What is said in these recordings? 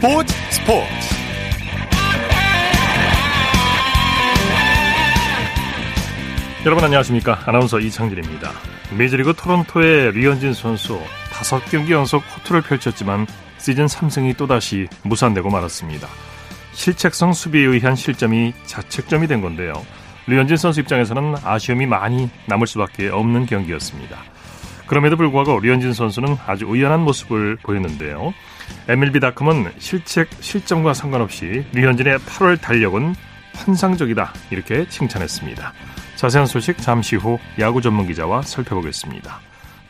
스포츠 스포츠. 여러분 안녕하십니까? 아나운서 이창진입니다. 메이저리그 토론토의 류현진 선수 5경기 연속 호투를 펼쳤지만 시즌 3승이 또다시 무산되고 말았습니다. 실책성 수비에 의한 실점이 자책점이 된 건데요. 류현진 선수 입장에서는 아쉬움이 많이 남을 수밖에 없는 경기였습니다. 그럼에도 불구하고 류현진 선수는 아주 의연한 모습을 보였는데요 MLB.com은 실책, 실점과 상관없이 류현진의 8월 달력은 환상적이다 이렇게 칭찬했습니다. 자세한 소식 잠시 후 야구 전문 기자와 살펴보겠습니다.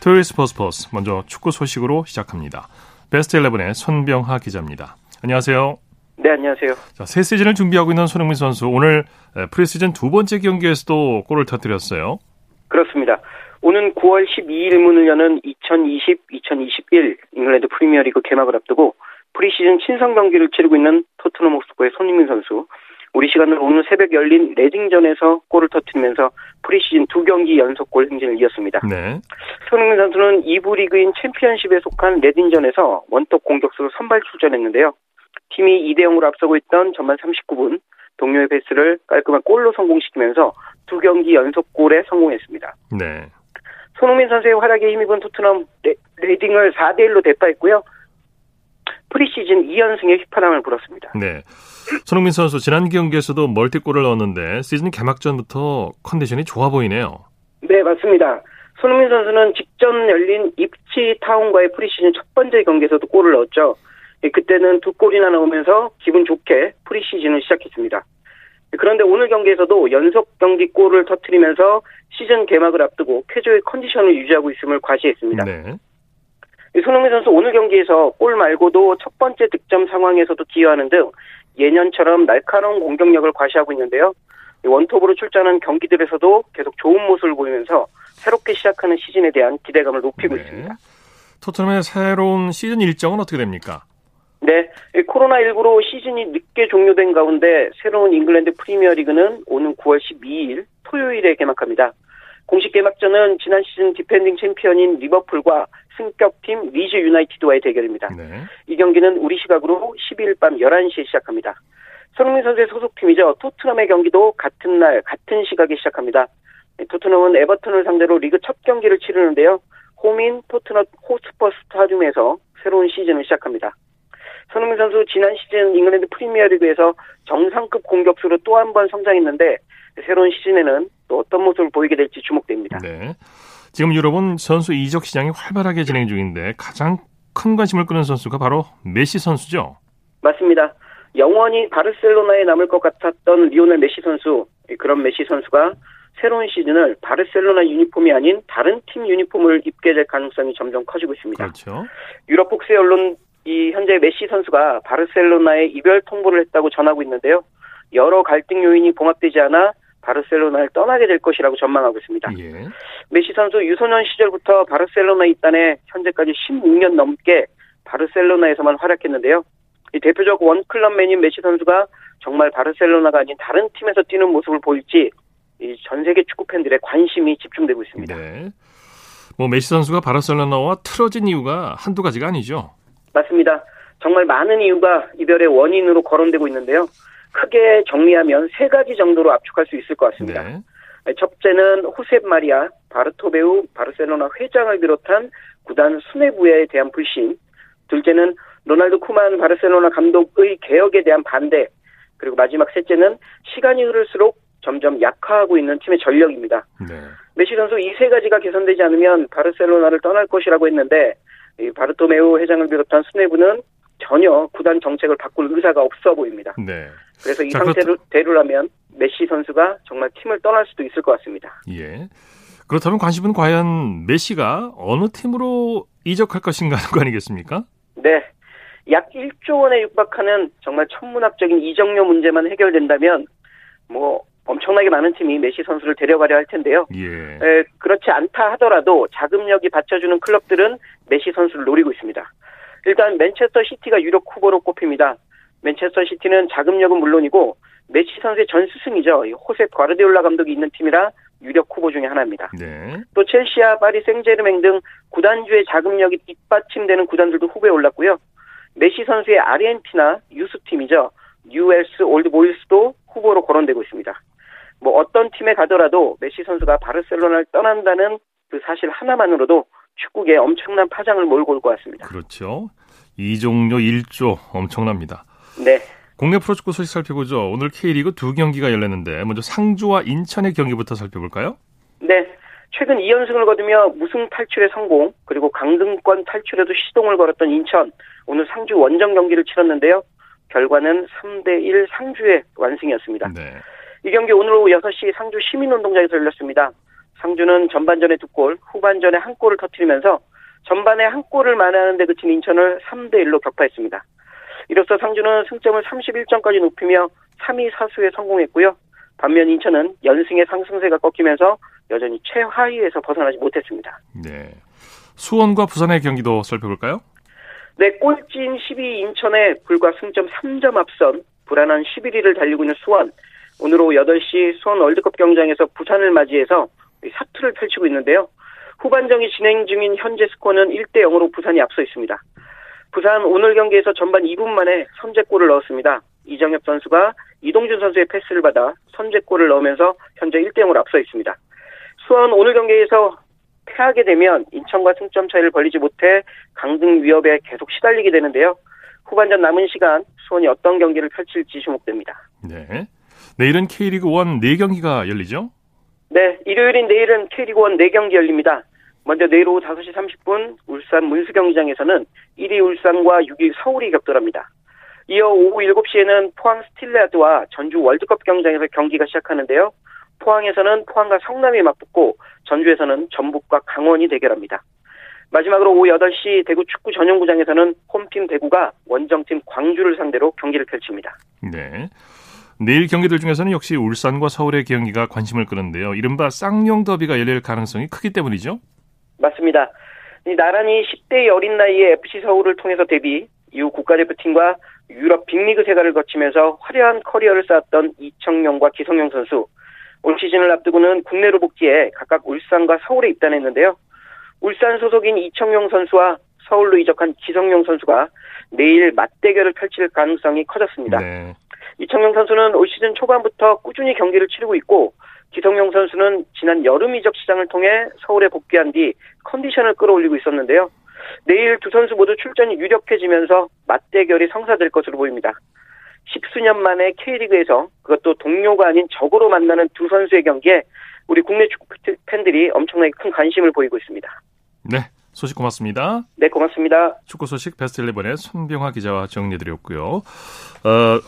토요일 스포츠 버스 먼저 축구 소식으로 시작합니다. 베스트 11의 손병하 기자입니다. 안녕하세요. 네, 안녕하세요. 자, 새 시즌을 준비하고 있는 손흥민 선수 오늘 프리시즌 두 번째 경기에서도 골을 터뜨렸어요. 그렇습니다. 오는 9월 12일 문을 여는 2020-2021 잉글랜드 프리미어리그 개막을 앞두고 프리시즌 친선 경기를 치르고 있는 토트넘 홋스퍼의 손흥민 선수 우리 시간으로 오늘 새벽 열린 레딩전에서 골을 터뜨리면서 프리시즌 두 경기 연속 골 행진을 이었습니다. 네. 손흥민 선수는 2부 리그인 챔피언십에 속한 레딩전에서 원톱 공격수로 선발 출전했는데요. 팀이 2대 0으로 앞서고 있던 전반 39분 동료의 패스를 깔끔한 골로 성공시키면서 두 경기 연속 골에 성공했습니다. 네. 손흥민 선수의 활약에 힘입은 토트넘 레, 딩을 4대 1로 대파했고요. 프리시즌 2연승에 휘파람을 불었습니다. 네. 손흥민 선수 지난 경기에서도 멀티골을 넣었는데 시즌 개막전부터 컨디션이 좋아 보이네요. 네, 맞습니다. 손흥민 선수는 직전 열린 입스위치 타운과의 프리시즌 첫 번째 경기에서도 골을 넣었죠. 그때는 두 골이나 넣으면서 기분 좋게 프리시즌을 시작했습니다. 그런데 오늘 경기에서도 연속 경기 골을 터트리면서 시즌 개막을 앞두고 쾌조의 컨디션을 유지하고 있음을 과시했습니다. 네. 손흥민 선수 오늘 경기에서 골 말고도 첫 번째 득점 상황에서도 기여하는 등 예년처럼 날카로운 공격력을 과시하고 있는데요. 원톱으로 출전한 경기들에서도 계속 좋은 모습을 보이면서 새롭게 시작하는 시즌에 대한 기대감을 높이고 네. 있습니다. 토트넘의 새로운 시즌 일정은 어떻게 됩니까? 네, 코로나19로 시즌이 늦게 종료된 가운데 새로운 잉글랜드 프리미어리그는 오는 9월 12일 토요일에 개막합니다. 공식 개막전은 지난 시즌 디펜딩 챔피언인 리버풀과 승격팀 리즈 유나이티드와의 대결입니다. 네. 이 경기는 우리 시각으로 12일 밤 11시에 시작합니다. 손흥민 선수의 소속팀이죠. 토트넘의 경기도 같은 날 같은 시각에 시작합니다. 토트넘은 에버턴을 상대로 리그 첫 경기를 치르는데요. 홈인 토트넘 호스퍼 스타디움에서 새로운 시즌을 시작합니다. 손흥민 선수 지난 시즌 잉글랜드 프리미어리그에서 정상급 공격수로 또 한 번 성장했는데 새로운 시즌에는 또 어떤 모습을 보이게 될지 주목됩니다. 네. 지금 유럽은 선수 이적 시장이 활발하게 진행 중인데 가장 큰 관심을 끄는 선수가 바로 메시 선수죠. 맞습니다. 영원히 바르셀로나에 남을 것 같았던 리오넬 메시 선수 그런 메시 선수가 새로운 시즌을 바르셀로나 유니폼이 아닌 다른 팀 유니폼을 입게 될 가능성이 점점 커지고 있습니다. 그렇죠. 유럽 복수의 언론 이 현재 메시 선수가 바르셀로나에 이별 통보를 했다고 전하고 있는데요. 여러 갈등 요인이 봉합되지 않아 바르셀로나를 떠나게 될 것이라고 전망하고 있습니다. 예. 메시 선수 유소년 시절부터 바르셀로나 입단에 현재까지 16년 넘게 바르셀로나에서만 활약했는데요. 이 대표적 원클럽맨인 메시 선수가 정말 바르셀로나가 아닌 다른 팀에서 뛰는 모습을 보일지 전 세계 축구 팬들의 관심이 집중되고 있습니다. 네. 뭐 메시 선수가 바르셀로나와 틀어진 이유가 한두 가지가 아니죠. 맞습니다. 정말 많은 이유가 이별의 원인으로 거론되고 있는데요. 크게 정리하면 세 가지 정도로 압축할 수 있을 것 같습니다. 네. 첫째는 호셉 마리아 바르토베우 바르셀로나 회장을 비롯한 구단 수뇌부에 대한 불신. 둘째는 로날드 쿠만 바르셀로나 감독의 개혁에 대한 반대. 그리고 마지막 셋째는 시간이 흐를수록 점점 약화하고 있는 팀의 전력입니다. 네. 메시 선수 이 세 가지가 개선되지 않으면 바르셀로나를 떠날 것이라고 했는데 바르토메우 회장을 비롯한 수뇌부는 전혀 구단 정책을 바꿀 의사가 없어 보입니다. 네. 그래서 이 자, 상태로대로라면 메시 선수가 정말 팀을 떠날 수도 있을 것 같습니다. 예. 그렇다면 관심은 과연 메시가 어느 팀으로 이적할 것인가 하는 거 아니겠습니까? 네. 약 1조 원에 육박하는 정말 천문학적인 이적료 문제만 해결된다면 뭐 엄청나게 많은 팀이 메시 선수를 데려가려 할 텐데요. 예. 에, 그렇지 않다 하더라도 자금력이 받쳐주는 클럽들은 메시 선수를 노리고 있습니다. 일단 맨체스터 시티가 유력 후보로 꼽힙니다. 맨체스터 시티는 자금력은 물론이고 메시 선수의 전 스승이죠. 호세 과르디올라 감독이 있는 팀이라 유력 후보 중의 하나입니다. 네. 또 첼시와 파리 생제르맹 등 구단주의 자금력이 뒷받침되는 구단들도 후보에 올랐고요. 메시 선수의 아르헨티나 유스팀이죠. 뉴엘스 올드보이스도 후보로 거론되고 있습니다. 뭐 어떤 팀에 가더라도 메시 선수가 바르셀로나를 떠난다는 그 사실 하나만으로도 축구계에 엄청난 파장을 몰고 올 것 같습니다. 그렇죠. 이종료 1조 엄청납니다. 네. 국내 프로축구 소식 살펴보죠. 오늘 K리그 두 경기가 열렸는데 먼저 상주와 인천의 경기부터 살펴볼까요? 네. 최근 2연승을 거두며 무승 탈출에 성공, 그리고 강등권 탈출에도 시동을 걸었던 인천, 오늘 상주 원정 경기를 치렀는데요. 결과는 3대1 상주의 완승이었습니다. 네. 이 경기 오늘 오후 6시 상주 시민운동장에서 열렸습니다. 상주는 전반전에 두 골, 후반전에 한 골을 터뜨리면서 전반에 한 골을 만회하는데 그친 인천을 3대1로 격파했습니다. 이로써 상주는 승점을 31점까지 높이며 3위 사수에 성공했고요. 반면 인천은 연승의 상승세가 꺾이면서 여전히 최하위에서 벗어나지 못했습니다. 네. 수원과 부산의 경기도 살펴볼까요? 네, 꼴찌인 12위 인천에 불과 승점 3점 앞선 불안한 11위를 달리고 있는 수원. 오늘 오후 8시 수원 월드컵 경장에서 부산을 맞이해서 사투를 펼치고 있는데요. 후반전이 진행 중인 현재 스코어는 1대 0으로 부산이 앞서 있습니다. 부산 오늘 경기에서 전반 2분 만에 선제골을 넣었습니다. 이정엽 선수가 이동준 선수의 패스를 받아 선제골을 넣으면서 현재 1대 0으로 앞서 있습니다. 수원 오늘 경기에서 패하게 되면 인천과 승점 차이를 벌리지 못해 강등 위협에 계속 시달리게 되는데요. 후반전 남은 시간 수원이 어떤 경기를 펼칠지 주목됩니다. 네. 내일은 K리그 1 4경기가 열리죠? 네, 일요일인 내일은 K리그 1 4경기 열립니다. 먼저 내일 오후 5시 30분 울산 문수경기장에서는 1위 울산과 6위 서울이 격돌합니다. 이어 오후 7시에는 포항 스틸레아드와 전주 월드컵 경기장에서 경기가 시작하는데요. 포항에서는 포항과 성남이 맞붙고 전주에서는 전북과 강원이 대결합니다. 마지막으로 오후 8시 대구 축구 전용구장에서는 홈팀 대구가 원정팀 광주를 상대로 경기를 펼칩니다. 네. 내일 경기들 중에서는 역시 울산과 서울의 경기가 관심을 끄는데요. 이른바 쌍용 더비가 열릴 가능성이 크기 때문이죠? 맞습니다. 나란히 10대의 어린 나이에 FC 서울을 통해서 데뷔, 이후 국가대표팀과 유럽 빅리그 세가를 거치면서 화려한 커리어를 쌓았던 이청용과 기성용 선수. 올 시즌을 앞두고는 국내로 복귀해 각각 울산과 서울에 입단했는데요. 울산 소속인 이청용 선수와 서울로 이적한 기성용 선수가 내일 맞대결을 펼칠 가능성이 커졌습니다. 네. 이청용 선수는 올 시즌 초반부터 꾸준히 경기를 치르고 있고 기성용 선수는 지난 여름 이적 시장을 통해 서울에 복귀한 뒤 컨디션을 끌어올리고 있었는데요. 내일 두 선수 모두 출전이 유력해지면서 맞대결이 성사될 것으로 보입니다. 십수년 만에 K리그에서 그것도 동료가 아닌 적으로 만나는 두 선수의 경기에 우리 국내 축구 팬들이 엄청나게 큰 관심을 보이고 있습니다. 네, 소식 고맙습니다. 네, 고맙습니다. 축구 소식 베스트 11의 손병화 기자와 정리해드렸고요. 어,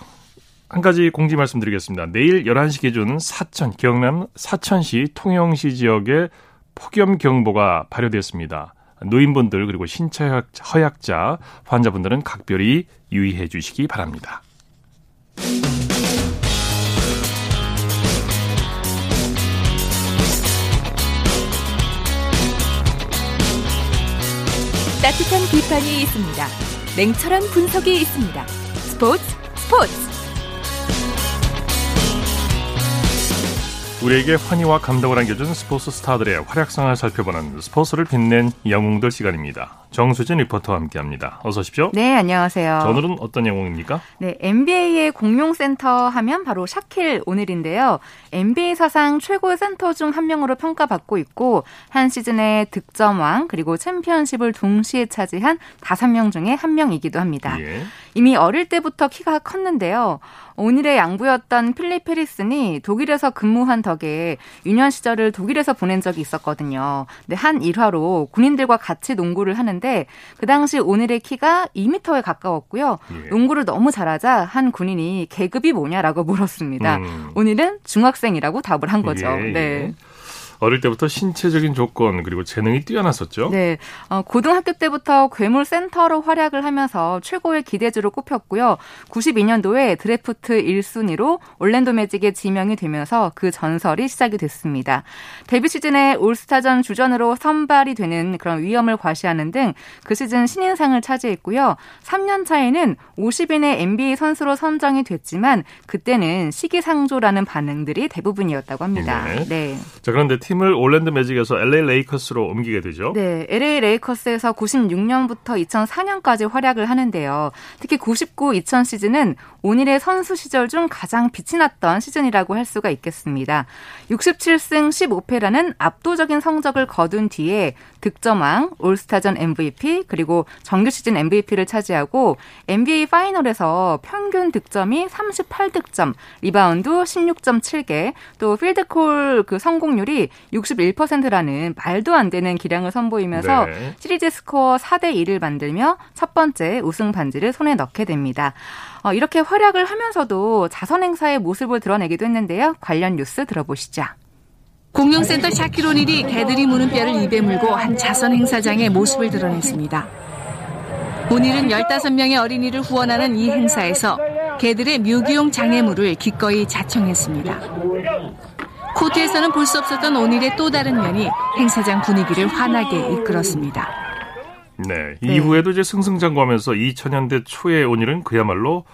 한 가지 공지 말씀드리겠습니다. 내일 11시 기준 사천, 경남 사천시 통영시 지역에 폭염 경보가 발효됐습니다. 노인분들 그리고 신체 허약자 환자분들은 각별히 유의해 주시기 바랍니다. 따뜻한 비판이 있습니다. 냉철한 분석이 있습니다. 스포츠 스포츠 우리에게 환희와 감동을 안겨준 스포츠 스타들의 활약상을 살펴보는 스포츠를 빛낸 영웅들 시간입니다. 정수진 리포터와 함께합니다. 어서 오십시오. 네, 안녕하세요. 자, 오늘은 어떤 영웅입니까? 네, NBA의 공룡센터 하면 바로 샤킬 오닐인데요. NBA 사상 최고의 센터 중 한 명으로 평가받고 있고 한 시즌의 득점왕 그리고 챔피언십을 동시에 차지한 다섯 명 중에 한 명이기도 합니다. 예. 이미 어릴 때부터 키가 컸는데요. 오늘의 양부였던 필립 페리슨이 독일에서 근무한 덕에 유년 시절을 독일에서 보낸 적이 있었거든요. 근데 한 일화로 군인들과 같이 농구를 하는 했는데 그 당시 오늘의 키가 2미터에 가까웠고요. 예. 농구를 너무 잘하자 한 군인이 계급이 뭐냐라고 물었습니다. 음. 오늘은 중학생이라고 답을 한 거죠. 예, 예. 네. 어릴 때부터 신체적인 조건 그리고 재능이 뛰어났었죠. 네, 어, 고등학교 때부터 괴물 센터로 활약을 하면서 최고의 기대주로 꼽혔고요. 92년도에 드래프트 1순위로 올랜도 매직에 지명이 되면서 그 전설이 시작이 됐습니다. 데뷔 시즌에 올스타전 주전으로 선발이 되는 그런 위험을 과시하는 등 그 시즌 신인상을 차지했고요. 3년 차에는 50인의 NBA 선수로 선정이 됐지만 그때는 시기상조라는 반응들이 대부분이었다고 합니다. 네. 네. 자 그런데 팀을 올랜드 매직에서 LA 레이커스로 옮기게 되죠. 네, LA 레이커스에서 96년부터 2004년까지 활약을 하는데요. 특히 99-2000 시즌은 온일의 선수 시절 중 가장 빛이 났던 시즌이라고 할 수가 있겠습니다. 67승 15패라는 압도적인 성적을 거둔 뒤에 득점왕, 올스타전 MVP, 그리고 정규 시즌 MVP를 차지하고 NBA 파이널에서 평균 득점이 38득점, 리바운드 16.7개, 또 필드골 그 성공률이 61%라는 말도 안 되는 기량을 선보이면서 네. 시리즈 스코어 4대 1을 만들며 첫 번째 우승 반지를 손에 넣게 됩니다. 어, 이렇게 활약을 하면서도 자선 행사에 모습을 드러내기도 했는데요. 관련 뉴스 들어보시죠. 공룡센터 샤킬 오닐이 개들이 무는 뼈를 입에 물고 한 자선 행사장에 모습을 드러냈습니다. 오닐은 15명의 어린이를 후원하는 이 행사에서 개들의 묘기용 장애물을 기꺼이 자청했습니다. 코트에서는 볼 수 없었던 오늘의 또 다른 면이 행사장 분위기를 환하게 이끌었습니다. 네, 네. 이후에도 이제 승승장구하면서 2000년대 초에 오늘은 그야말로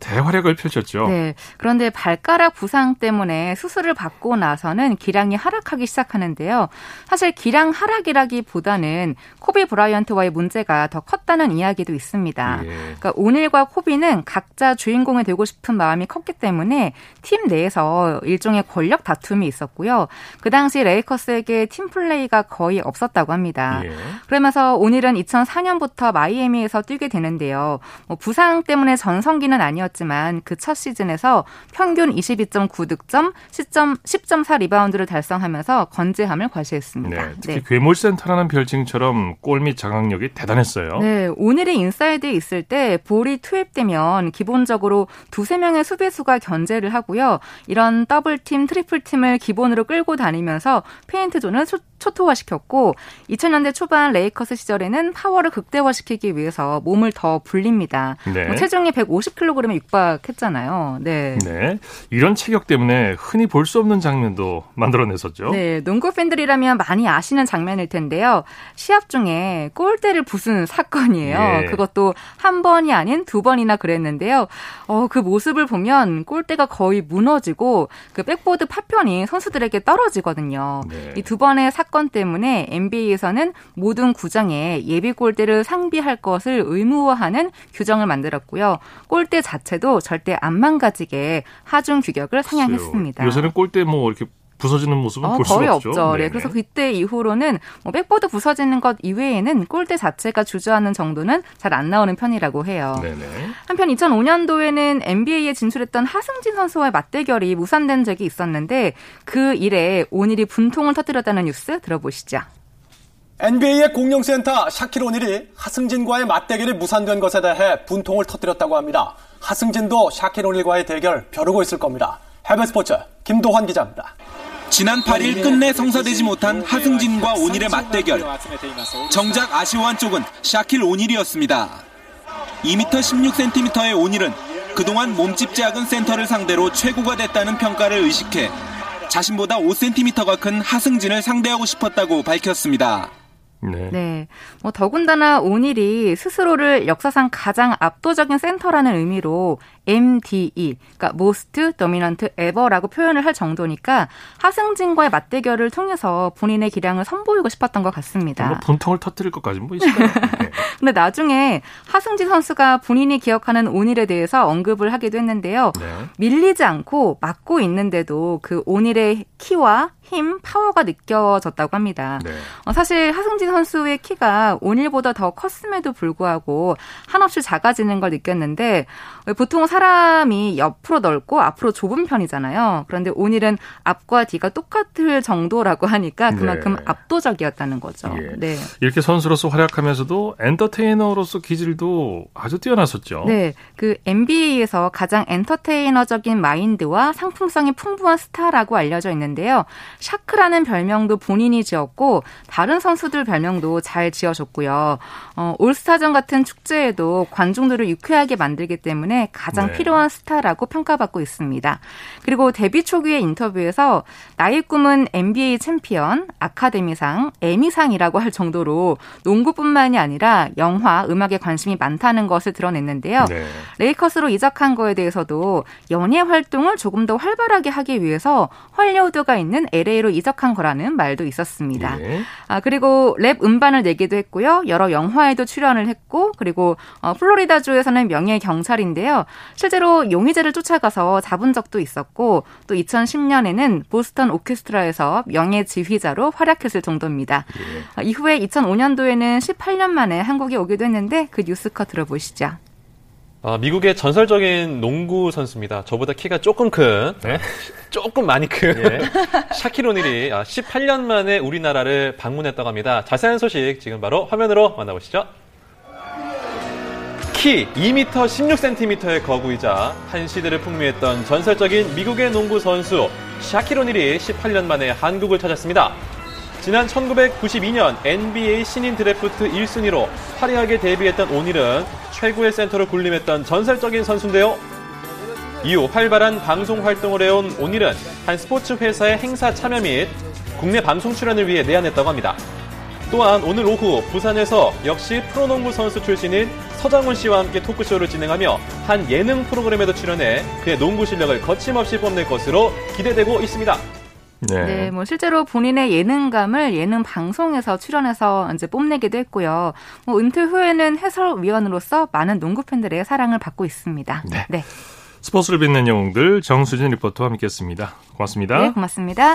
대활약을 펼쳤죠. 네. 그런데 발가락 부상 때문에 수술을 받고 나서는 기량이 하락하기 시작하는데요. 사실 기량 하락이라기보다는 코비 브라이언트와의 문제가 더 컸다는 이야기도 있습니다. 예. 그러니까 오닐과 코비는 각자 주인공이 되고 싶은 마음이 컸기 때문에 팀 내에서 일종의 권력 다툼이 있었고요. 그 당시 레이커스에게 팀 플레이가 거의 없었다고 합니다. 예. 그러면서 오닐은 2004년부터 마이애미에서 뛰게 되는데요. 뭐 부상 때문에 전성기는 아니었 아니었지만 그 첫 시즌에서 평균 22.9득점, 10점, 10.4 리바운드를 달성하면서 건재함을 과시했습니다. 네, 특히 네. 괴물센터라는 별칭처럼 골 밑 장악력이 대단했어요. 네, 오닐이 인사이드에 있을 때 볼이 투입되면 기본적으로 두세 명의 수비수가 견제를 하고요. 이런 더블팀, 트리플팀을 기본으로 끌고 다니면서 페인트 존을 초토화시켰고 2000년대 초반 레이커스 시절에는 파워를 극대화시키기 위해서 몸을 더 불립니다. 네. 뭐 체중이 150kg에 육박했잖아요. 네. 네. 이런 체격 때문에 흔히 볼 수 없는 장면도 만들어냈었죠. 네. 농구 팬들이라면 많이 아시는 장면일 텐데요. 시합 중에 골대를 부순 사건이에요. 네. 그것도 한 번이 아닌 두 번이나 그랬는데요. 어, 그 모습을 보면 골대가 거의 무너지고 그 백보드 파편이 선수들에게 떨어지거든요. 네. 이 두 번의 사건 사건 때문에 NBA에서는 모든 구장에 예비 골대를 상비할 것을 의무화하는 규정을 만들었고요. 골대 자체도 절대 안 망가지게 하중 규격을 상향했습니다. 요새는 골대 뭐 이렇게 부서지는 모습은 어, 볼 거의 없죠. 없죠. 네, 그래서 그때 이후로는 뭐 백보드 부서지는 것 이외에는 골대 자체가 주저앉는 정도는 잘 안 나오는 편이라고 해요. 네네. 한편 2005년도에는 NBA에 진출했던 하승진 선수와의 맞대결이 무산된 적이 있었는데 그 일에 오닐이 분통을 터뜨렸다는 뉴스 들어보시죠. NBA의 공룡센터 샤킬 오닐이 하승진과의 맞대결이 무산된 것에 대해 분통을 터뜨렸다고 합니다. 하승진도 샤킬 오닐과의 대결 벼르고 있을 겁니다. 해외 스포츠 김도환 기자입니다. 지난 8일 끝내 성사되지 못한 하승진과 오닐의 맞대결. 정작 아쉬워한 쪽은 샤킬 오닐이었습니다. 2m 16cm의 오닐은 그동안 몸집 작은 센터를 상대로 최고가 됐다는 평가를 의식해 자신보다 5cm가 큰 하승진을 상대하고 싶었다고 밝혔습니다. 네. 네. 뭐 더군다나 오닐이 스스로를 역사상 가장 압도적인 센터라는 의미로 MDE, 그러니까 Most Dominant Ever라고 표현을 할 정도니까 하승진과의 맞대결을 통해서 본인의 기량을 선보이고 싶었던 것 같습니다. 뭐 분통을 터뜨릴 것까지는 뭐 있을까요? 네. 근데 나중에 하승진 선수가 본인이 기억하는 오닐에 대해서 언급을 하기도 했는데요. 네. 밀리지 않고 막고 있는데도 그 오닐의 키와 힘, 파워가 느껴졌다고 합니다. 네. 어, 사실 하승진 선수의 키가 오닐보다 더 컸음에도 불구하고 한없이 작아지는 걸 느꼈는데 보통 사람이 옆으로 넓고 앞으로 좁은 편이잖아요. 그런데 오닐은 앞과 뒤가 똑같을 정도라고 하니까 그만큼 네. 압도적이었다는 거죠. 예. 네. 이렇게 선수로서 활약하면서도 엔터테이너로서 기질도 아주 뛰어났었죠. 네. 그 NBA에서 가장 엔터테이너적인 마인드와 상품성이 풍부한 스타라고 알려져 있는데요. 샤크라는 별명도 본인이 지었고 다른 선수들 별명도 잘 지어줬고요. 어, 올스타전 같은 축제에도 관중들을 유쾌하게 만들기 때문에 가장 가장 네. 필요한 스타라고 평가받고 있습니다. 그리고 데뷔 초기의 인터뷰에서 나의 꿈은 NBA 챔피언, 아카데미상, 에미상이라고 할 정도로 농구뿐만이 아니라 영화, 음악에 관심이 많다는 것을 드러냈는데요. 네. 레이커스로 이적한 거에 대해서도 연예 활동을 조금 더 활발하게 하기 위해서 헐리우드가 있는 LA로 이적한 거라는 말도 있었습니다. 예. 아, 그리고 랩 음반을 내기도 했고요. 여러 영화에도 출연을 했고, 그리고 어, 플로리다주에서는 명예 경찰인데요. 실제로 용의자를 쫓아가서 잡은 적도 있었고, 또 2010년에는 보스턴 오케스트라에서 명예 지휘자로 활약했을 정도입니다. 아, 이후에 2005년도에는 18년 만에 한국에 오기도 했는데 그 뉴스컷 들어보시죠. 어, 미국의 전설적인 농구 선수입니다. 저보다 키가 조금 큰, 네. 조금 많이 큰 샤킬 오닐이 18년 만에 우리나라를 방문했다고 합니다. 자세한 소식 지금 바로 화면으로 만나보시죠. 키 2m 16cm의 거구이자 한 시대를 풍미했던 전설적인 미국의 농구 선수 샤킬 오닐이 18년 만에 한국을 찾았습니다. 지난 1992년 NBA 신인 드래프트 1순위로 화려하게 데뷔했던 오닐은 최고의 센터로 군림했던 전설적인 선수인데요. 이후 활발한 방송 활동을 해온 오닐은 한 스포츠 회사의 행사 참여 및 국내 방송 출연을 위해 내한했다고 합니다. 또한 오늘 오후 부산에서 역시 프로농구 선수 출신인 서장훈 씨와 함께 토크쇼를 진행하며 한 예능 프로그램에도 출연해 그의 농구 실력을 거침없이 뽐낼 것으로 기대되고 있습니다. 네. 네, 뭐 실제로 본인의 예능감을 예능 방송에서 출연해서 이제 뽐내기도 했고요. 뭐 은퇴 후에는 해설위원으로서 많은 농구 팬들의 사랑을 받고 있습니다. 네. 네, 스포츠를 빛낸 영웅들 정수진 리포터와 함께했습니다. 고맙습니다. 네, 고맙습니다.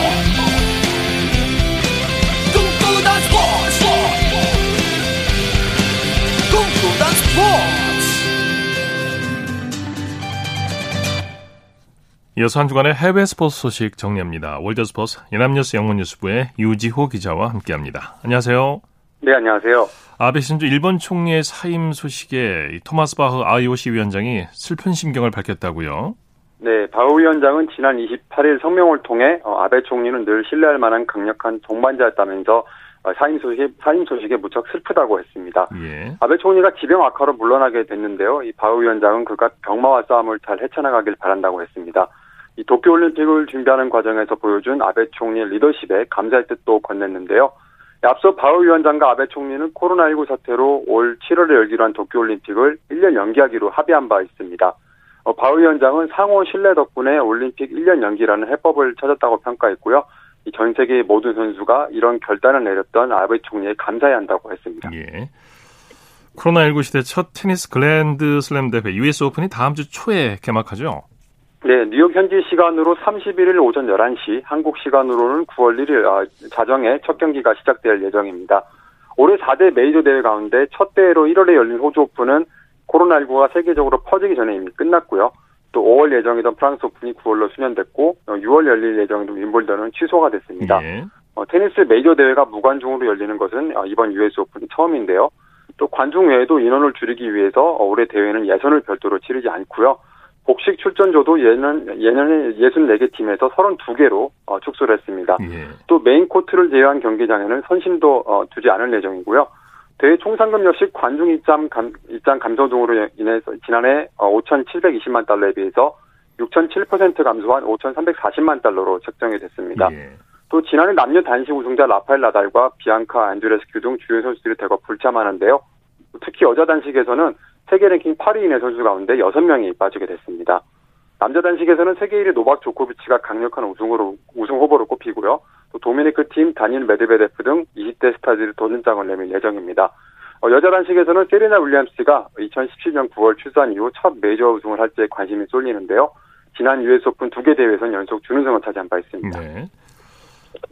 이어서 한 주간의 해외 스포츠 소식 정리합니다. 월드스포츠 연합뉴스 영문뉴스부의 유지호 기자와 함께합니다. 안녕하세요. 네, 안녕하세요. 아베 신조 일본 총리의 사임 소식에 토마스 바흐 IOC 위원장이 슬픈 심경을 밝혔다고요. 네, 바우 위원장은 지난 28일 성명을 통해 어, 아베 총리는 늘 신뢰할 만한 강력한 동반자였다면서 어, 사임 소식에 사임 소식에 무척 슬프다고 했습니다. 예. 아베 총리가 지병 악화로 물러나게 됐는데요. 이 바우 위원장은 그가 병마와 싸움을 잘 헤쳐나가길 바란다고 했습니다. 이 도쿄올림픽을 준비하는 과정에서 보여준 아베 총리의 리더십에 감사의 뜻도 건넸는데요. 앞서 바우 위원장과 아베 총리는 코로나19 사태로 올 7월에 열기로 한 도쿄올림픽을 1년 연기하기로 합의한 바 있습니다. 어, 바우 위원장은 상호 신뢰 덕분에 올림픽 1년 연기라는 해법을 찾았다고 평가했고요. 이전 세계의 모든 선수가 이런 결단을 내렸던 아베 총리에 감사해야 한다고 했습니다. 예. 코로나19 시대 첫 테니스 글랜드 슬램 대회 US 오픈이 다음 주 초에 개막하죠. 네, 뉴욕 현지 시간으로 31일 오전 11시, 한국 시간으로는 9월 1일 아, 자정에 첫 경기가 시작될 예정입니다. 올해 4대 메이저 대회 가운데 첫 대회로 1월에 열린 호주 오픈은 코로나19가 세계적으로 퍼지기 전에 이미 끝났고요. 또 5월 예정이던 프랑스 오픈이 9월로 수년됐고 6월 열릴 예정이던 윈블던은 취소가 됐습니다. 예. 어, 테니스 메이저 대회가 무관중으로 열리는 것은 어, 이번 US 오픈이 처음인데요. 또 관중 외에도 인원을 줄이기 위해서 어, 올해 대회는 예선을 별도로 치르지 않고요. 복식 출전조도 예년, 예년에 64개 팀에서 32개로 어, 축소를 했습니다. 예. 또 메인 코트를 제외한 경기장에는 선심도 어, 두지 않을 예정이고요. 대회 총 상금 역시 관중 입장 감, 입장 감소 등으로 인해서 지난해 어, 5,720만 달러에 비해서 6.7% 감소한 5,340만 달러로 책정이 됐습니다. 예. 또 지난해 남녀 단식 우승자 라파엘 나달과 비앙카 안드레스쿠 등 주요 선수들이 대거 불참하는데요. 특히 여자 단식에서는 세계 랭킹 8위 이내 선수 가운데 6명이 빠지게 됐습니다. 남자 단식에서는 세계 1위 노박 조코비치가 강력한 우승으로 우승 후보로 꼽히고요. 또 도미니크 팀 다니엘 메드베데프 등 20대 스타들이 도전장을 내밀 예정입니다. 어, 여자 단식에서는 세리나 윌리엄스가 2017년 9월 출산 이후 첫 메이저 우승을 할지에 관심이 쏠리는데요. 지난 US 오픈 두 개 대회에서는 연속 준우승을 차지한 바 있습니다. 네.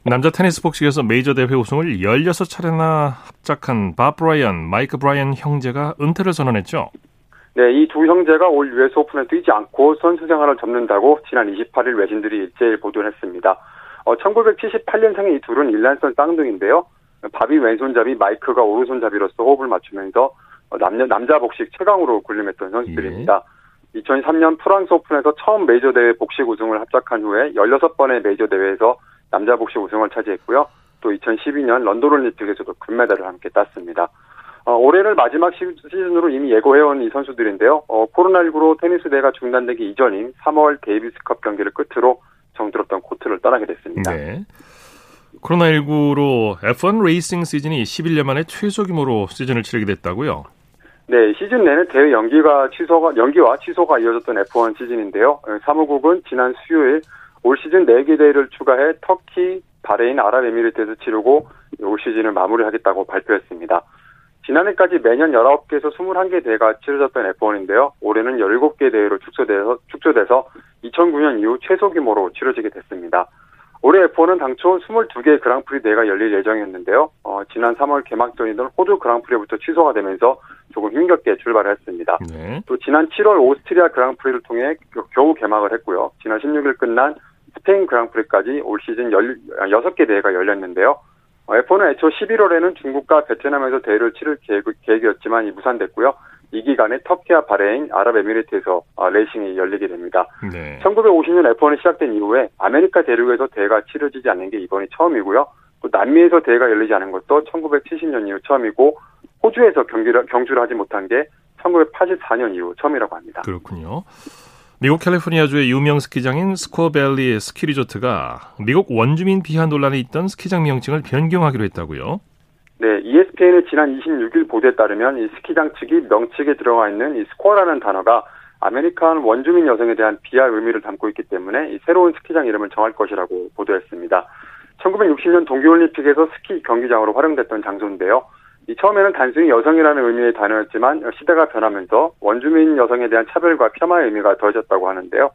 남자 테니스 복식에서 메이저 대회 우승을 16차례나 합작한 밥 브라이언, 마이크 브라이언 형제가 은퇴를 선언했죠. 네, 이 두 형제가 올 US 오픈에 뛰지 않고 선수 생활을 접는다고 지난 28일 외신들이 일제히 보도를 했습니다. 어, 1978년생의 이 둘은 일란성 쌍둥이인데요. 바비 왼손잡이, 마이크가 오른손잡이로서 호흡을 맞추면서 남녀 남자 복식 최강으로 군림했던 선수들입니다. 예. 2003년 프랑스 오픈에서 처음 메이저 대회 복식 우승을 합작한 후에 16번의 메이저 대회에서 남자 복식 우승을 차지했고요. 또 2012년 런던 올림픽에서도 금메달을 함께 땄습니다. 어, 올해를 마지막 시즌으로 이미 예고해온 이 선수들인데요. 어, 코로나19로 테니스 대회가 중단되기 이전인 3월 데이비스컵 경기를 끝으로 정들었던 코트를 떠나게 됐습니다. 네. 코로나19로 F1 레이싱 시즌이 11년 만에 최소 규모로 시즌을 치르게 됐다고요? 네, 시즌 내내 대회 연기가 취소가 연기와 취소가 이어졌던 F1 시즌인데요. 사무국은 지난 수요일 올 시즌 4개 대회를 추가해 터키, 바레인, 아랍에미리트에서 치르고 올 시즌을 마무리하겠다고 발표했습니다. 지난해까지 매년 19개에서 21개 대회가 치러졌던 F1인데요. 올해는 17개 대회로 축소돼서, 축소돼서 2009년 이후 최소 규모로 치러지게 됐습니다. 올해 F1은 당초 22개 그랑프리 대회가 열릴 예정이었는데요. 어, 지난 3월 개막전이던 호주 그랑프리부터 취소가 되면서 조금 힘겹게 출발을 했습니다. 네. 또 지난 7월 오스트리아 그랑프리를 통해 겨우 개막을 했고요. 지난 16일 끝난 스페인 그랑프리까지 올 시즌 6개 대회가 열렸는데요. 어, F1은 애초 11월에는 중국과 베트남에서 대회를 치를 계획, 이었지만 무산됐고요. 이 기간에 터키와 바레인, 아랍에미리트에서 어, 레이싱이 열리게 됩니다. 네. 1950년 F1이 시작된 이후에 아메리카 대륙에서 대회가 치러지지 않는 게 이번이 처음이고요. 또 남미에서 대회가 열리지 않은 것도 1970년 이후 처음이고 호주에서 경기를, 경주를 하지 못한 게 1984년 이후 처음이라고 합니다. 그렇군요. 미국 캘리포니아주의 유명 스키장인 스쿼밸리 스키 리조트가 미국 원주민 비하 논란에 있던 스키장 명칭을 변경하기로 했다고요? 네, ESPN의 지난 26일 보도에 따르면 이 스키장 측이 명칭에 들어가 있는 이 squaw라는 단어가 아메리칸 원주민 여성에 대한 비하 의미를 담고 있기 때문에 이 새로운 스키장 이름을 정할 것이라고 보도했습니다. 1960년 동계올림픽에서 스키 경기장으로 활용됐던 장소인데요. 이 처음에는 단순히 여성이라는 의미의 단어였지만 시대가 변하면서 원주민 여성에 대한 차별과 폄하의 의미가 더해졌다고 하는데요.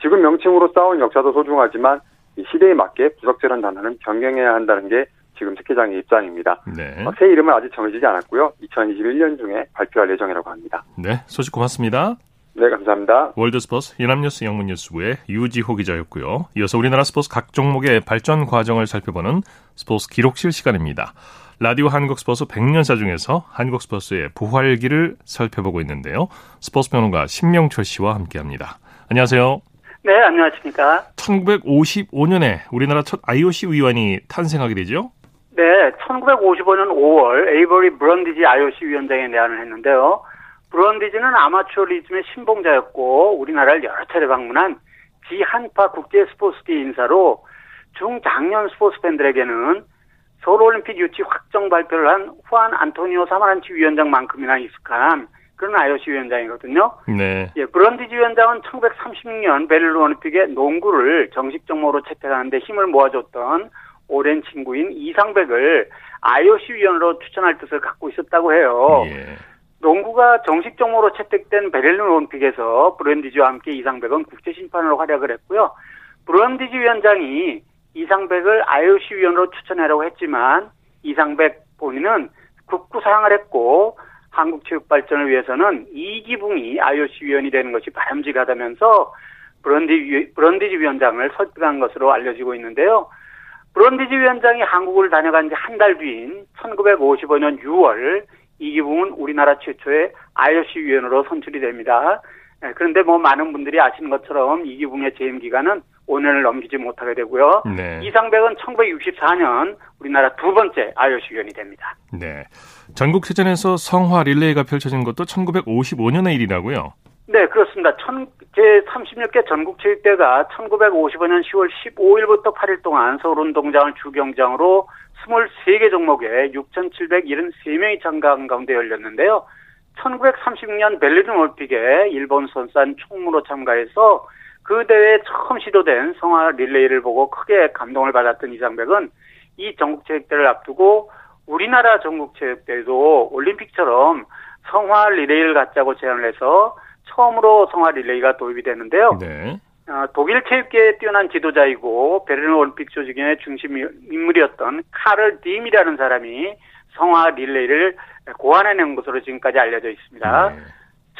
지금 명칭으로 쌓은 역사도 소중하지만 이 시대에 맞게 부적절한 단어는 변경해야 한다는 게 지금 스키장의 입장입니다. 네. 어, 새 이름은 아직 정해지지 않았고요. 2021년 중에 발표할 예정이라고 합니다. 네, 소식 고맙습니다. 네, 감사합니다. 월드스포츠 연합뉴스 영문뉴스부의 유지호 기자였고요. 이어서 우리나라 스포츠 각 종목의 발전 과정을 살펴보는 스포츠 기록실 시간입니다. 라디오 한국 스포츠 100년사 중에서 한국 스포츠의 부활기를 살펴보고 있는데요. 스포츠 평론가 신명철 씨와 함께합니다. 안녕하세요. 네, 안녕하십니까. 1955년에 우리나라 첫 IOC 위원이 탄생하게 되죠? 네, 1955년 5월 에이버리 브런디지 IOC 위원장에 내한을 했는데요. 브런디지는 아마추어 리즘의 신봉자였고 우리나라를 여러 차례 방문한 지한파 국제 스포츠계 인사로 중장년 스포츠 팬들에게는 서울올림픽 유치 확정 발표를 한 후안 안토니오 사마란치 위원장만큼이나 익숙한 그런 IOC 위원장이거든요. 네. 예, 브런디지 위원장은 1936년 베를린 올림픽에 농구를 정식 종목으로 채택하는데 힘을 모아줬던 오랜 친구인 이상백을 IOC 위원으로 추천할 뜻을 갖고 있었다고 해요. 예. 농구가 정식 종목으로 채택된 베를린 올림픽에서 브런디지와 함께 이상백은 국제 심판으로 활약을 했고요. 브런디지 위원장이 이상백을 IOC 위원으로 추천하라고 했지만 이상백 본인은 극구 사양을 했고 한국 체육 발전을 위해서는 이기붕이 IOC 위원이 되는 것이 바람직하다면서 브런디 브런디지 위원장을 설득한 것으로 알려지고 있는데요. 브런디지 위원장이 한국을 다녀간 지 한 달 뒤인 1955년 6월 이기붕은 우리나라 최초의 IOC 위원으로 선출이 됩니다. 예, 그런데 뭐 많은 분들이 아시는 것처럼 이기붕의 재임 기간은 5년을 넘기지 못하게 되고요. 네. 이상백은 1964년 우리나라 두 번째 IOC 위원이 됩니다. 네. 전국체전에서 성화 릴레이가 펼쳐진 것도 1955년의 일이라고요? 네, 그렇습니다. 제36개 전국체육대가 1955년 10월 15일부터 8일 동안 서울운동장을 주경장으로 23개 종목에 6,773명이 참가한 가운데 열렸는데요. 1930년 벨리린 올림픽에 일본 선수단 총무로 참가해서 그 대회에 처음 시도된 성화 릴레이를 보고 크게 감동을 받았던 이상백은 이 전국체육대를 앞두고 우리나라 전국체육대도 올림픽처럼 성화 릴레이를 갖자고 제안을 해서 처음으로 성화 릴레이가 도입이 되는데요. 네. 어, 독일 체육계의 뛰어난 지도자이고 베를린 올림픽 조직의 중심 인물이었던 카를 딤이라는 사람이 성화 릴레이를 고안해낸 것으로 지금까지 알려져 있습니다. 네.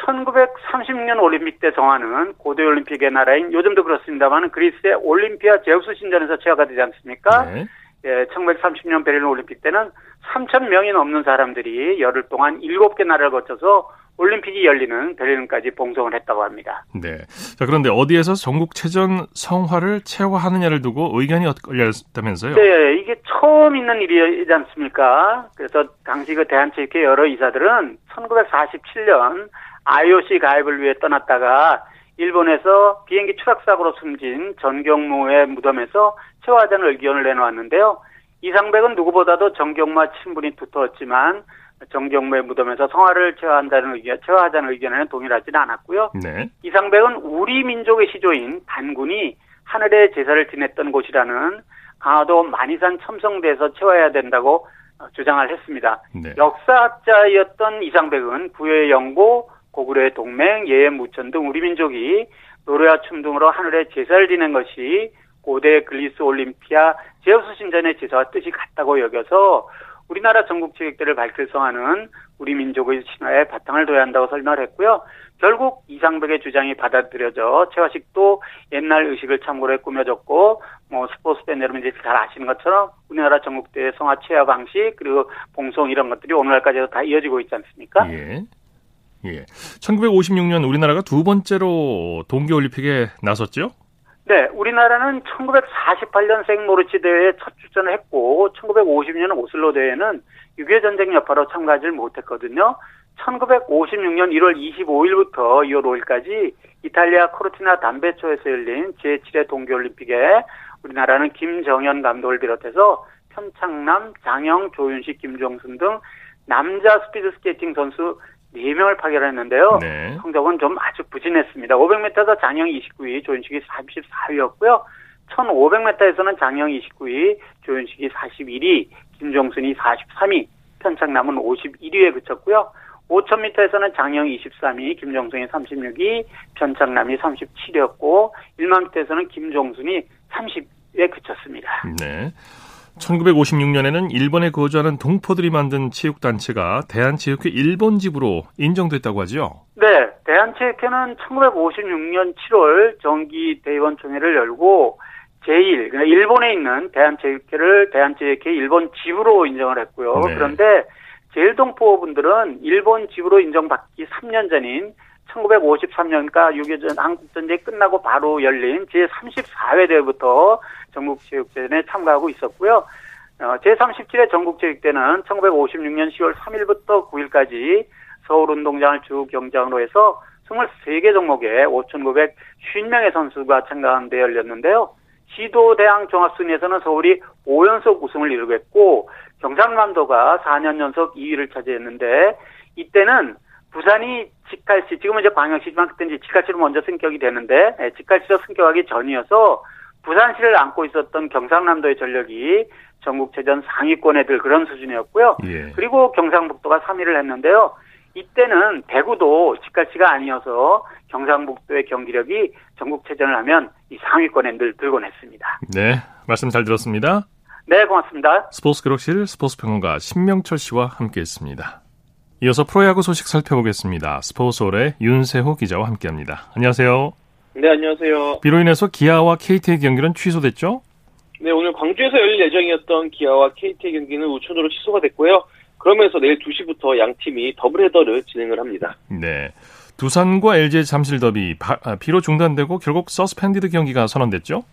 1930년 올림픽 때 성화는 고대 올림픽의 나라인 요즘도 그렇습니다만 그리스의 올림피아 제우스 신전에서 체화가 되지 않습니까? 네. 예, 1930년 베를린 올림픽 때는 3천 명이 넘는 사람들이 열흘 동안 7개 나라를 거쳐서 올림픽이 열리는 베를린까지 봉송을 했다고 합니다. 네. 자, 그런데 어디에서 전국 체전 성화를 채화하느냐를 두고 의견이 엇갈렸다면서요? 네, 이게 처음 있는 일이지 않습니까? 그래서 당시 그 대한체육회 여러 이사들은 1947년 IOC 가입을 위해 떠났다가 일본에서 비행기 추락사고로 숨진 전경무의 무덤에서 채화하자는 의견을 내놓았는데요. 이상백은 누구보다도 정경무와 친분이 두터웠지만 정경무의 무덤에서 성화를 채화한다는 의견, 채화하자는 의견에는 동일하지는 않았고요. 네. 이상백은 우리 민족의 시조인 단군이 하늘에 제사를 지냈던 곳이라는 강화도 마니산 참성단에서 채화해야 된다고 주장을 했습니다. 네. 역사학자였던 이상백은 부여의 영고, 고구려의 동맹, 예의 무천 등 우리 민족이 노래와 춤 등으로 하늘에 제사를 지낸 것이 고대 그리스 올림피아 제우스 신전의 제사와 뜻이 같다고 여겨서 우리나라 전국체육대회를 밝힐 성화는 우리 민족의 신화에 바탕을 둬야 한다고 설명을 했고요. 결국 이상백의 주장이 받아들여져 채화식도 옛날 의식을 참고로 해 꾸며졌고 뭐 스포츠 팬 여러분 이제 잘 아시는 것처럼 우리나라 전국대 성화 채화 방식 그리고 봉송 이런 것들이 오늘날까지도 다 이어지고 있지 않습니까? 예. 예. 1956년 우리나라가 두 번째로 동계올림픽에 나섰죠? 네, 우리나라는 1948년 생모르치 대회에 첫 출전을 했고 1950년 오슬로 대회는 6.25 전쟁 여파로 참가하지 못했거든요. 1956년 1월 25일부터 2월 5일까지 이탈리아 코르티나 담페초에서 열린 제7회 동계올림픽에 우리나라는 김정현 감독을 비롯해서 편창남, 장영, 조윤식, 김종순 등 남자 스피드 스케이팅 선수 4명을 파견했는데요. 네. 성적은 좀 아주 부진했습니다. 500m에서 장영이 29위, 조윤식이 34위였고요. 1500m에서는 장영이 29위, 조윤식이 41위, 김종순이 43위, 편창남은 51위에 그쳤고요. 5000m에서는 장영이 23위, 김종순이 36위, 편창남이 37위였고 1만m에서는 김종순이 30위에 그쳤습니다. 네. 1956년에는 일본에 거주하는 동포들이 만든 체육단체가 대한체육회 일본 지부로 인정됐다고 하죠? 네, 대한체육회는 1956년 7월 정기 대의원총회를 열고 제1, 그러니까 일본에 있는 대한체육회를 대한체육회 일본 지부로 인정을 했고요. 네. 그런데 제일동포분들은 일본 지부로 인정받기 3년 전인 1953년과 6.25전 한국전쟁이 끝나고 바로 열린 제34회 대회부터 전국체육대회에 참가하고 있었고요. 어, 제37회 전국체육대회는 1956년 10월 3일부터 9일까지 서울운동장을 주 경장으로 해서 23개 종목에 5,950명의 선수가 참가한 데 열렸는데요. 시도 대항 종합순위에서는 서울이 5연속 우승을 이루겠고 경상남도가 4년 연속 2위를 차지했는데 이때는 부산이 직할시 지금은 이제 광역시지만 그때 이제 직할시로 먼저 승격이 되는데 예, 직할시로 승격하기 전이어서 부산시를 안고 있었던 경상남도의 전력이 전국체전 상위권에 들 그런 수준이었고요. 예. 그리고 경상북도가 3위를 했는데요. 이때는 대구도 직갈치가 아니어서 경상북도의 경기력이 전국체전을 하면 이 상위권에 늘 들곤 했습니다. 네. 말씀 잘 들었습니다. 네, 고맙습니다. 스포츠 기록실 스포츠 평론가 신명철 씨와 함께 했습니다. 이어서 프로야구 소식 살펴보겠습니다. 스포츠홀의 윤세호 기자와 함께합니다. 안녕하세요. 네, 안녕하세요. 비로 인해서 기아와 KT의 경기는 취소됐죠? 네, 오늘 광주에서 열릴 예정이었던 기아와 KT의 경기는 우천으로 취소가 됐고요. 그러면서 내일 2시부터 양 팀이 더블 헤더를 진행을 합니다. 네. 두산과 LG 잠실 더비 바, 아, 비로 중단되고 결국 서스펜디드 경기가 선언됐죠?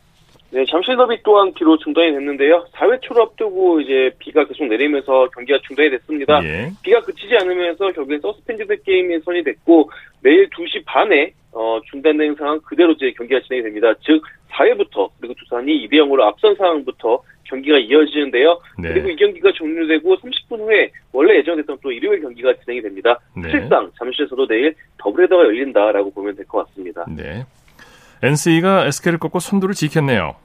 네, 잠실 더비 또한 비로 중단이 됐는데요. 4회 초를 앞두고 이제 비가 계속 내리면서 경기가 중단이 됐습니다. 예. 비가 그치지 않으면서 결국엔 서스펜디드 게임이 선언이 됐고 내일 2시 반에 어, 중단된 상황 그대로 이제 경기가 진행이 됩니다. 즉 4회부터 그리고 두산이 2대 0으로 앞선 상황부터 경기가 이어지는데요. 네. 그리고 이 경기가 종료되고 30분 후에 원래 예정됐던 또 일요일 경기가 진행이 됩니다. 네. 실상 잠실에서도 내일 더블헤더가 열린다라고 보면 될 것 같습니다. 네. NC가 SK를 꺾고 선두를 지켰네요.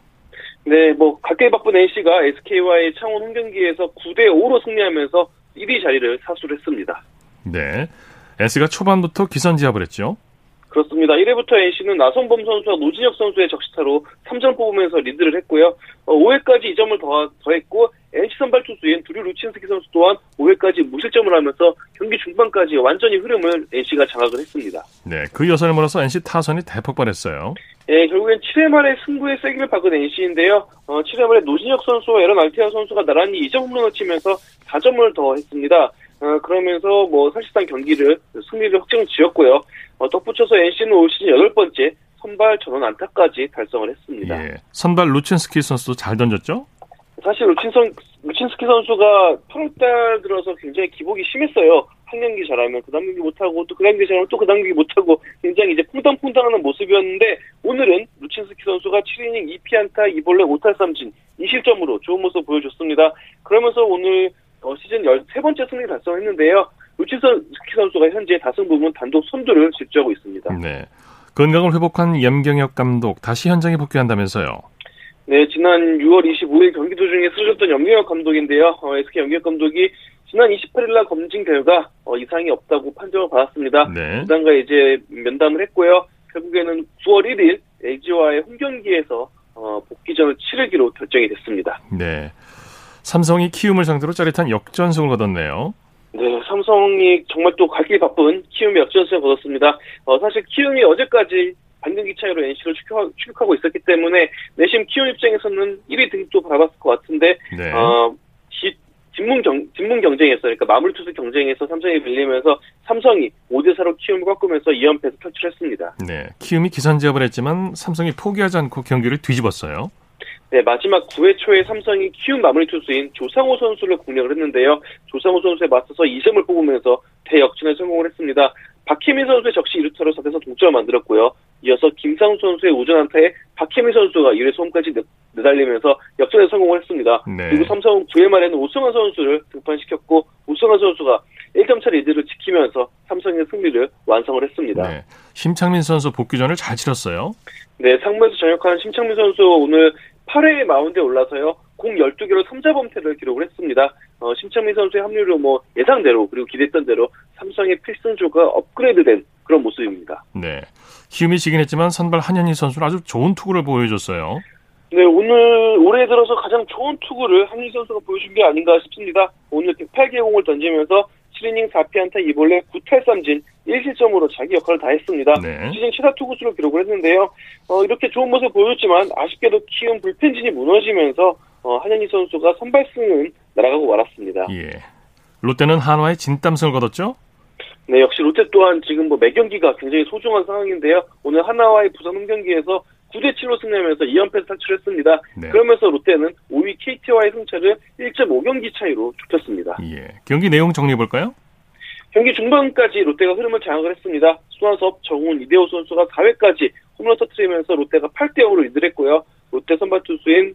네, 뭐 각계 바쁜 NC가 SK와의 창원 홈경기에서 9대 5로 승리하면서 1위 자리를 사수를 했습니다. 네. NC가 초반부터 기선제압을 했죠? 그렇습니다. 1회부터 NC는 나성범 선수와 노진혁 선수의 적시타로 3점 뽑으면서 리드를 했고요. 어, 5회까지 2점을 더, 더했고 NC 선발 투수인 두류 루친스키 선수 또한 5회까지 무실점을 하면서 경기 중반까지 완전히 흐름을 NC가 장악을 했습니다. 네, 그 여선을 몰아서 NC 타선이 대폭발했어요. 예, 결국엔 7회 말에 승부의 세기를 박은 NC인데요. 어, 7회 말에 노진혁 선수와 에런 알테아 선수가 나란히 2점 홈런을 치면서 4점을 더 했습니다. 어, 그러면서 뭐 사실상 경기를 승리를 확정 지었고요. 어, 덧붙여서 NC는 올 시즌 여덟 번째 선발 전원 안타까지 달성을 했습니다. 예, 선발 루친스키 선수도 잘 던졌죠? 사실 루친선, 루친스키 선수가 8월달 들어서 굉장히 기복이 심했어요. 한 경기 잘하면 그 다음 경기 못하고 또 그 다음 경기 잘하면 또 그 다음 경기 못하고 굉장히 이제 퐁당퐁당하는 모습이었는데 오늘은 루친스키 선수가 7이닝 2피안타 2볼넷 5탈3진 2실점으로 좋은 모습 보여줬습니다. 그러면서 오늘 어, 시즌 13번째 승리 달성했는데요. 루친스키 선수가 현재 다승 부분 단독 선두를 질주하고 있습니다. 네. 건강을 회복한 염경엽 감독 다시 현장에 복귀한다면서요. 네, 지난 6월 25일 경기 도중에 쓰러졌던 염경엽 감독인데요. 어, SK 염경엽 감독이 지난 28일 날 검진 결과 어, 이상이 없다고 판정을 받았습니다. 네. 구단과 이제 면담을 했고요. 결국에는 9월 1일 LG와의 홈 경기에서 어, 복귀전을 치르기로 결정이 됐습니다. 네. 삼성이 키움을 상대로 짜릿한 역전승을 거뒀네요. 네, 삼성이 정말 또갈길 바쁜 키움의 역전승을 거뒀습니다. 어, 사실 키움이 어제까지 반경기 차이로 NC를 추격, 추격 하고 있었기 때문에 내심 키움 입장에서는 1위 등도 밟았을 것 같은데 네. 어, 경, 뒷문 경쟁에서, 그러니까 마무리 투수 경쟁에서 삼성이 밀리면서 삼성이 5대 4로 키움을 꺾으면서 2연패에서 탈출했습니다. 네. 키움이 기선제압을 했지만 삼성이 포기하지 않고 경기를 뒤집었어요. 네, 마지막 9회 초에 삼성이 키움 마무리 투수인 조상호 선수를 공략을 했는데요. 조상호 선수에 맞서서 2점을 뽑으면서 대역전에 성공을 했습니다. 박혜민 선수의 적시 1루타로 4대4 동점을 만들었고요. 이어서 김상우 선수의 우전 안타에 박혜민 선수가 1회 소음까지 내달리면서 역전에 성공을 했습니다. 네. 그리고 삼성은 9회 말에는 오승환 선수를 등판시켰고 오승환 선수가 1점 차 리드를 지키면서 삼성의 승리를 완성을 했습니다. 네. 심창민 선수 복귀전을 잘 치렀어요. 네, 상무에서 전역한 심창민 선수 오늘 8회 마운드에 올라서요. 공 12개로 3자 범퇴를 기록을 했습니다. 어, 심창민 선수의 합류로 뭐 예상대로 그리고 기대했던 대로 삼성의 필승조가 업그레이드된 그런 모습입니다. 네. 키움이 지긴 했지만 선발 한현희 선수는 아주 좋은 투구를 보여줬어요. 네, 오늘 올해 들어서 가장 좋은 투구를 한희 선수가 보여준 게 아닌가 싶습니다. 오늘 108개 공을 던지면서 7이닝 4피안타 2볼넷 9탈3진 1실점으로 자기 역할을 다 했습니다. 네. 시즌 최다 투구수로 기록을 했는데요. 어, 이렇게 좋은 모습 보여줬지만 아쉽게도 키움 불펜진이 무너지면서 어, 한현희 선수가 선발승은 날아가고 말았습니다. 예. 롯데는 한화의 진땀승을 거뒀죠? 네, 역시 롯데 또한 지금 뭐 매경기가 굉장히 소중한 상황인데요. 오늘 하나와의 부산 홈 경기에서 9대 7로 승리하면서 2연패에서 탈출했습니다. 네. 그러면서 롯데는 5위 KT와의 승차를 1.5경기 차이로 좁혔습니다. 예. 경기 내용 정리해 볼까요? 경기 중반까지 롯데가 흐름을 장악을 했습니다. 손아섭, 정훈, 이대호 선수가 4회까지 홈런 터트리면서 롯데가 8대 0으로 리드를 했고요. 롯데 선발 투수인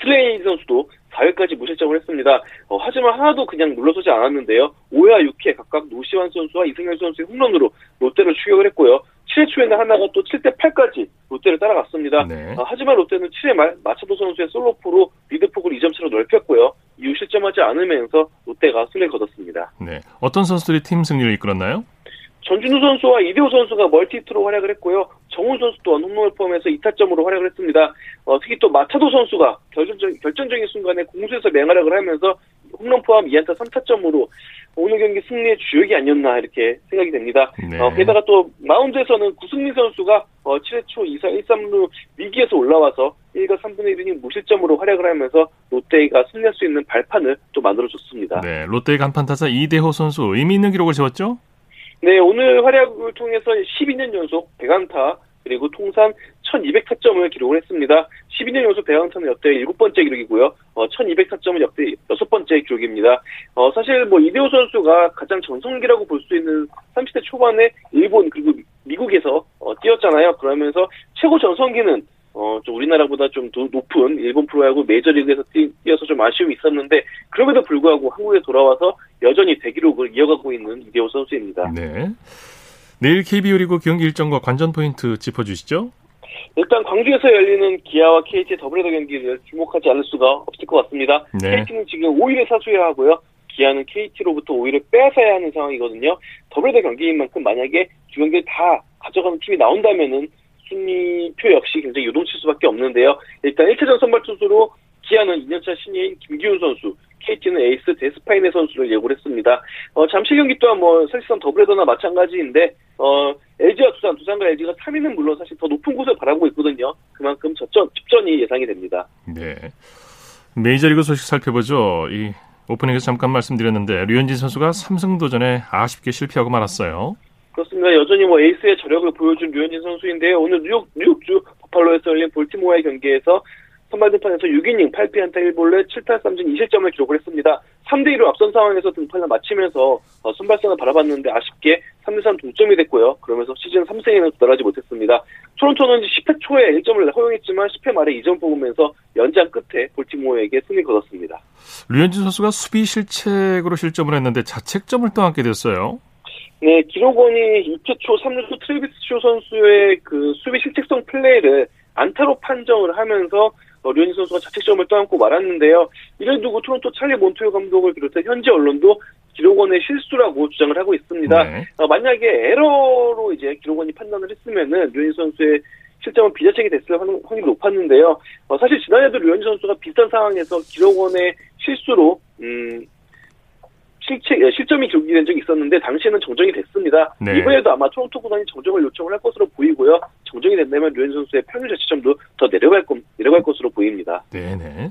스트레일리 선수도 4회까지 무실점을 했습니다. 어, 하지만 한화도 그냥 물러서지 않았는데요. 5회와 6회 각각 노시환 선수와 이성열 선수의 홈런으로 롯데를 추격을 했고요. 7회 초에는 한화가 또 7대 8까지 롯데를 따라갔습니다. 네. 어, 하지만 롯데는 7회 말 마차도 선수의 솔로포로 리드폭을 2점 차로 넓혔고요. 이후 실점하지 않으면서 롯데가 승리를 거뒀습니다. 네. 어떤 선수들이 팀 승리를 이끌었나요? 전준우 선수와 이대호 선수가 멀티히트로 활약을 했고요. 정훈 선수 또한 홈런을 포함해서 2타점으로 활약을 했습니다. 어, 특히 또 마차도 선수가 결정적, 결정적인 순간에 공수에서 맹활약을 하면서 홈런 포함 2안타 3타점으로 오늘 경기 승리의 주역이 아니었나 이렇게 생각이 됩니다. 네. 어, 게다가 또 마운드에서는 구승민 선수가 어, 7회 초 2사 1삼루 위기에서 올라와서 1과 3분의 1이닝 무실점으로 활약을 하면서 롯데가 승리할 수 있는 발판을 또 만들어줬습니다. 네. 롯데의 간판 타자 이대호 선수 의미 있는 기록을 세웠죠? 네, 오늘 활약을 통해서 12년 연속 100안타 그리고 통산 1200타점을 기록을 했습니다. 12년 연속 100안타는 역대 7번째 기록이고요. 어, 1200타점은 역대 6번째 기록입니다. 어, 사실 뭐 이대호 선수가 가장 전성기라고 볼 수 있는 30대 초반에 일본 그리고 미국에서 어, 뛰었잖아요. 그러면서 최고 전성기는 어, 좀 우리나라보다 좀더 높은 일본 프로야구 메이저리그에서 뛰, 뛰어서 좀 아쉬움이 있었는데 그럼에도 불구하고 한국에 돌아와서 여전히 대기록을 이어가고 있는 이대호 선수입니다. 네. 내일 KBO 리그 경기 일정과 관전 포인트 짚어주시죠. 일단 광주에서 열리는 기아와 KT의 더블헤더 경기를 주목하지 않을 수가 없을 것 같습니다. 네. KT는 지금 5위를 사수해야 하고요. 기아는 KT로부터 5위를 빼앗아야 하는 상황이거든요. 더블헤더 경기인 만큼 만약에 두 경기를 다 가져가는 팀이 나온다면은 순위표 역시 굉장히 요동칠 수밖에 없는데요. 일단 1차전 선발 투수로 기아는 2년차 신예인 김기훈 선수, KT는 에이스 데스파이네 선수를 예고를 했습니다. 어, 잠실 경기 또한 뭐 사실상 더블헤더나 마찬가지인데 어, LG와 두산, 두산과 LG가 3위는 물론 사실 더 높은 곳을 바라고 있거든요. 그만큼 접전, 접전이 예상이 됩니다. 네. 메이저리그 소식 살펴보죠. 이 오프닝에서 잠깐 말씀드렸는데 류현진 선수가 삼성 도전에 아쉽게 실패하고 말았어요. 그렇습니다. 여전히 뭐 에이스의 저력을 보여준 류현진 선수인데요. 오늘 뉴욕, 뉴욕주 버팔로에서 열린 볼티모어의 경기에서 선발 등판에서 6이닝 8피안타 1볼넷 7타 3진 2실점을 기록을 했습니다. 3대2로 앞선 상황에서 등판을 마치면서 어, 선발선을 바라봤는데 아쉽게 3대3 동점이 됐고요. 그러면서 시즌 3승에는 도달하지 못했습니다. 토론토는 10회 초에 1점을 허용했지만 10회 말에 2점 뽑으면서 연장 끝에 볼티모어에게 승리 거뒀습니다. 류현진 선수가 수비 실책으로 실점을 했는데 자책점을 떠안게 됐어요. 네, 기록원이 2회 초 3루수 트레비스 쇼 선수의 그 수비 실책성 플레이를 안타로 판정을 하면서 어, 류현진 선수가 자책점을 떠안고 말았는데요. 이를 두고 토론토 찰리 몬토요 감독을 비롯해 현지 언론도 기록원의 실수라고 주장을 하고 있습니다. 네. 어, 만약에 에러로 이제 기록원이 판단을 했으면은 류현진 선수의 실점은 비자책이 됐을 확- 확률이 높았는데요. 어, 사실 지난해도 류현진 선수가 비슷한 상황에서 기록원의 실수로 음, 실책, 예, 실점이 기록이 된 적이 있었는데 당시에는 정정이 됐습니다. 네. 이번에도 아마 토론토 구단이 정정을 요청을 할 것으로 보이고요. 정정이 된다면 류현진 선수의 평균 자체점도 더 내려갈 것, 내려갈 것으로 보입니다. 네네.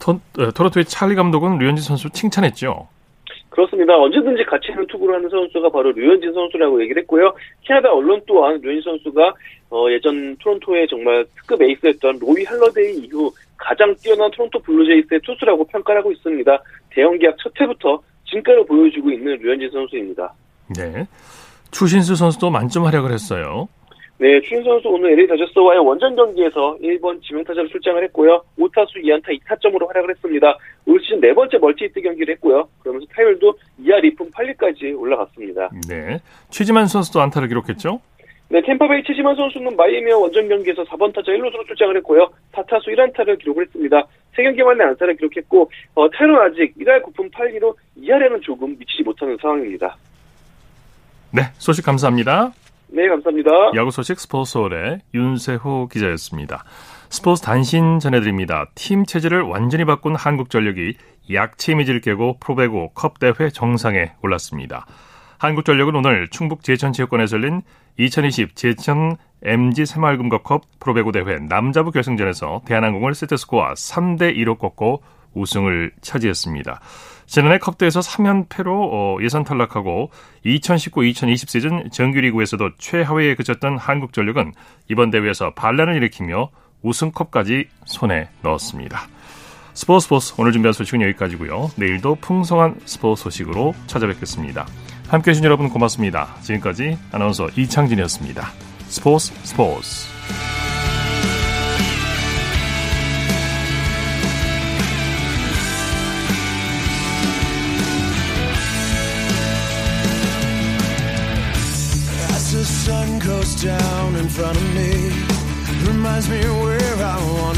토, 어, 토론토의 찰리 감독은 류현진 선수 칭찬했죠. 그렇습니다. 언제든지 가치 있는 투구를 하는 선수가 바로 류현진 선수라고 얘기를 했고요. 캐나다 언론 또한 류현진 선수가 어, 예전 토론토의 정말 특급 에이스였던 로이 할러데이 이후 가장 뛰어난 토론토 블루제이스의 투수라고 평가를 하고 있습니다. 대형 계약 첫 해부터 진가를 보여주고 있는 류현진 선수입니다. 네. 추신수 선수도 만점 활약을 했어요. 네, 추신수 선수 오늘 LA 다저스와의 원정 경기에서 1번 지명타자로 출장을 했고요. 5타수 2안타 2타점으로 활약을 했습니다. 올 시즌 네 번째 멀티히트 경기를 했고요. 그러면서 타율도 2할 2푼 8리까지 올라갔습니다. 네. 최지만 선수도 안타를 기록했죠. 네, 템파베이 최지만 선수는 마이애미와 원정 경기에서 4번 타자 1루수로 출장을 했고요. 4타수 1안타를 기록을 했습니다. 3경기 만에 안타를 기록했고 어, 타율은 아직 1할 9푼 8리로 2할에는 조금 미치지 못하는 상황입니다. 네. 소식 감사합니다. 네, 감사합니다. 야구 소식 스포츠홀의 윤세호 기자였습니다. 스포츠 단신 전해드립니다. 팀 체질을 완전히 바꾼 한국전력이 약체 이미지를 깨고 프로배구 컵 대회 정상에 올랐습니다. 한국전력은 오늘 충북 제천 체육관에서 열린 2020 제천 MG 새마을금고컵 프로배구 대회 남자부 결승전에서 대한항공을 세트스코어 3대 2로 꺾고 우승을 차지했습니다. 지난해 컵대에서 3연패로 어, 예선 탈락하고 2019-2020 시즌 정규리그에서도 최하위에 그쳤던 한국전력은 이번 대회에서 반란을 일으키며 우승컵까지 손에 넣었습니다. 스포츠 스포츠 오늘 준비한 소식은 여기까지고요. 내일도 풍성한 스포츠 소식으로 찾아뵙겠습니다. 함께 해 주신 여러분 고맙습니다. 지금까지 아나운서 이창진이었습니다. 스포츠 스포츠 down in front of me, reminds me where I be.